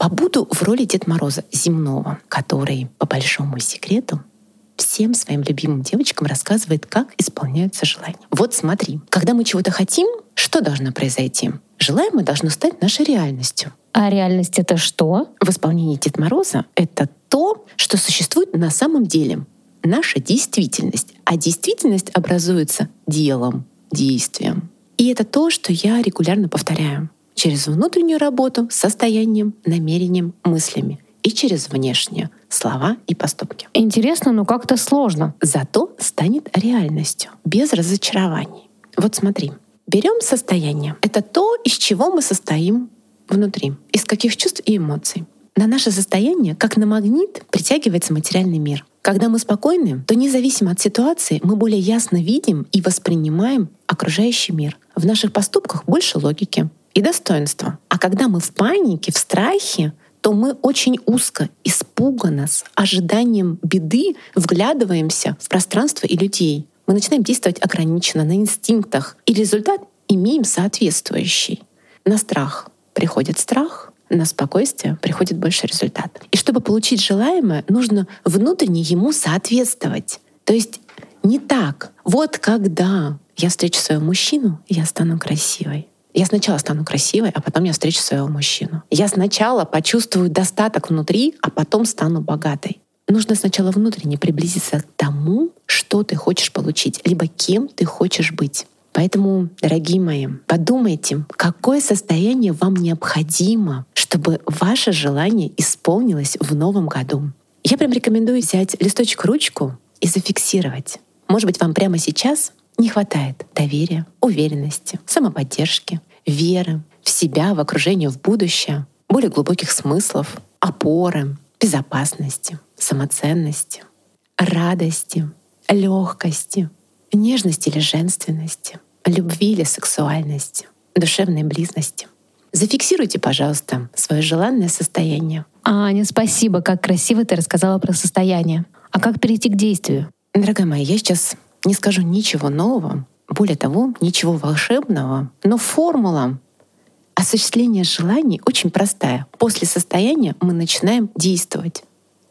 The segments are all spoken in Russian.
Побуду в роли Дед Мороза земного, который, по большому секрету, всем своим любимым девочкам рассказывает, как исполняются желания. Вот смотри, когда мы чего-то хотим, что должно произойти? Желаемое должно стать нашей реальностью. А реальность это что? В исполнении Дед Мороза это то, что существует на самом деле. Наша действительность. А действительность образуется делом, действием. И это то, что я регулярно повторяю через внутреннюю работу с состоянием, намерением, мыслями и через внешнее слова и поступки. Интересно, но как-то сложно. Зато станет реальностью, без разочарований. Вот смотри, берем состояние. Это то, из чего мы состоим внутри, из каких чувств и эмоций. На наше состояние, как на магнит, притягивается материальный мир. Когда мы спокойны, то независимо от ситуации мы более ясно видим и воспринимаем окружающий мир. В наших поступках больше логики и достоинства. А когда мы в панике, в страхе, то мы очень узко, испуганно, с ожиданием беды вглядываемся в пространство и людей. Мы начинаем действовать ограниченно, на инстинктах, и результат имеем соответствующий. На страх приходит страх, на спокойствие приходит больше результат. И чтобы получить желаемое, нужно внутренне ему соответствовать. То есть не так. Вот когда я встречу своего мужчину, я стану красивой. Я сначала стану красивой, а потом я встречу своего мужчину. Я сначала почувствую достаток внутри, а потом стану богатой. Нужно сначала внутренне приблизиться к тому, что ты хочешь получить, либо кем ты хочешь быть. Поэтому, дорогие мои, подумайте, какое состояние вам необходимо, чтобы ваше желание исполнилось в новом году. Я прям рекомендую взять листочек, ручку и зафиксировать. Может быть, вам прямо сейчас не хватает доверия, уверенности, самоподдержки, веры в себя, в окружение, в будущее, более глубоких смыслов, опоры, безопасности, самоценности, радости, легкости, нежности или женственности, любви или сексуальности, душевной близости. Зафиксируйте, пожалуйста, свое желанное состояние. Аня, спасибо, как красиво ты рассказала про состояние. А как перейти к действию? Дорогая моя, я сейчас не скажу ничего нового, более того, ничего волшебного, но формула осуществления желаний очень простая. После состояния мы начинаем действовать.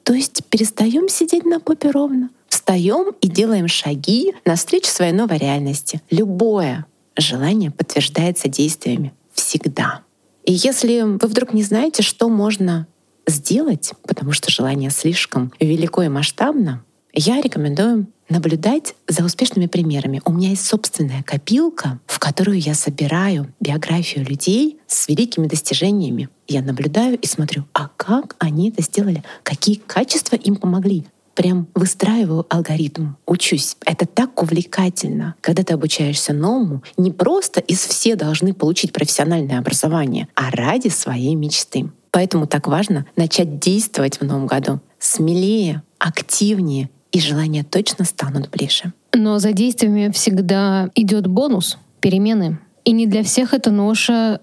То есть перестаем сидеть на попе ровно, встаем и делаем шаги навстречу своей новой реальности. Любое желание подтверждается действиями всегда. И если вы вдруг не знаете, что можно сделать, потому что желание слишком велико и масштабно, я рекомендую наблюдать за успешными примерами. У меня есть собственная копилка, в которую я собираю биографию людей с великими достижениями. Я наблюдаю и смотрю, а как они это сделали, какие качества им помогли. Прям выстраиваю алгоритм, учусь. Это так увлекательно, когда ты обучаешься новому. Не просто из все должны получить профессиональное образование, а ради своей мечты. Поэтому так важно начать действовать в новом году смелее, активнее и желания точно станут ближе. Но за действиями всегда идет бонус, перемены. И не для всех эта ноша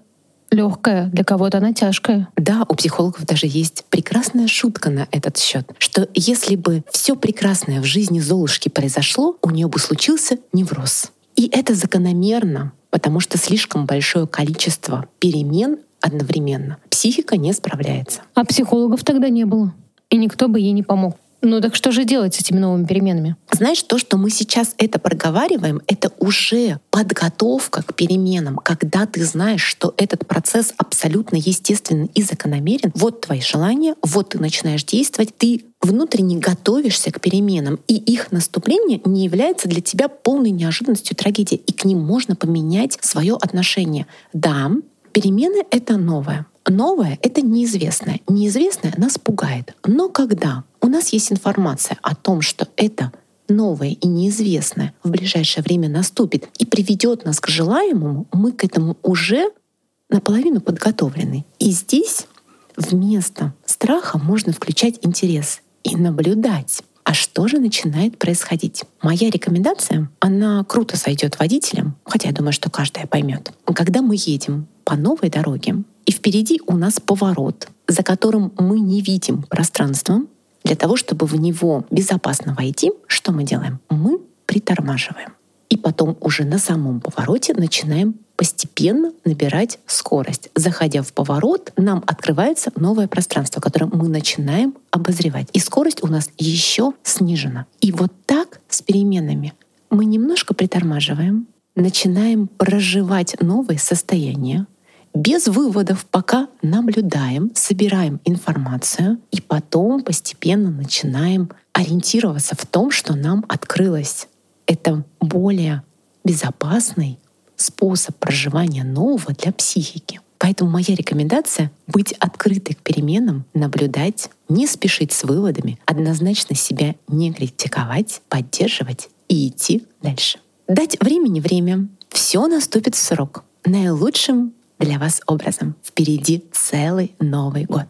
легкая, для кого-то она тяжкая. Да, у психологов даже есть прекрасная шутка на этот счет, что если бы все прекрасное в жизни Золушки произошло, у нее бы случился невроз. И это закономерно, потому что слишком большое количество перемен одновременно психика не справляется. А психологов тогда не было, и никто бы ей не помог. Ну так что же делать с этими новыми переменами? Знаешь, то, что мы сейчас это проговариваем, это уже подготовка к переменам, когда ты знаешь, что этот процесс абсолютно естественный и закономерен. Вот твои желания, вот ты начинаешь действовать, ты внутренне готовишься к переменам, и их наступление не является для тебя полной неожиданностью трагедии, и к ним можно поменять свое отношение. Да, перемены — это новое. Новое — это неизвестное. Неизвестное нас пугает. Но когда у нас есть информация о том, что это новое и неизвестное в ближайшее время наступит и приведет нас к желаемому, мы к этому уже наполовину подготовлены. И здесь вместо страха можно включать интерес и наблюдать. А что же начинает происходить? Моя рекомендация, она круто сойдет водителям, хотя я думаю, что каждая поймет. Когда мы едем по новой дороге, и впереди у нас поворот, за которым мы не видим пространство. Для того, чтобы в него безопасно войти, что мы делаем? Мы притормаживаем. И потом уже на самом повороте начинаем постепенно набирать скорость. Заходя в поворот, нам открывается новое пространство, которое мы начинаем обозревать. И скорость у нас еще снижена. И вот так с переменами мы немножко притормаживаем, начинаем проживать новые состояния, без выводов пока наблюдаем, собираем информацию и потом постепенно начинаем ориентироваться в том, что нам открылось. Это более безопасный способ проживания нового для психики. Поэтому моя рекомендация — быть открытой к переменам, наблюдать, не спешить с выводами, однозначно себя не критиковать, поддерживать и идти дальше. Дать времени время. Все наступит в срок. Наилучшим для вас образом. Впереди целый Новый год.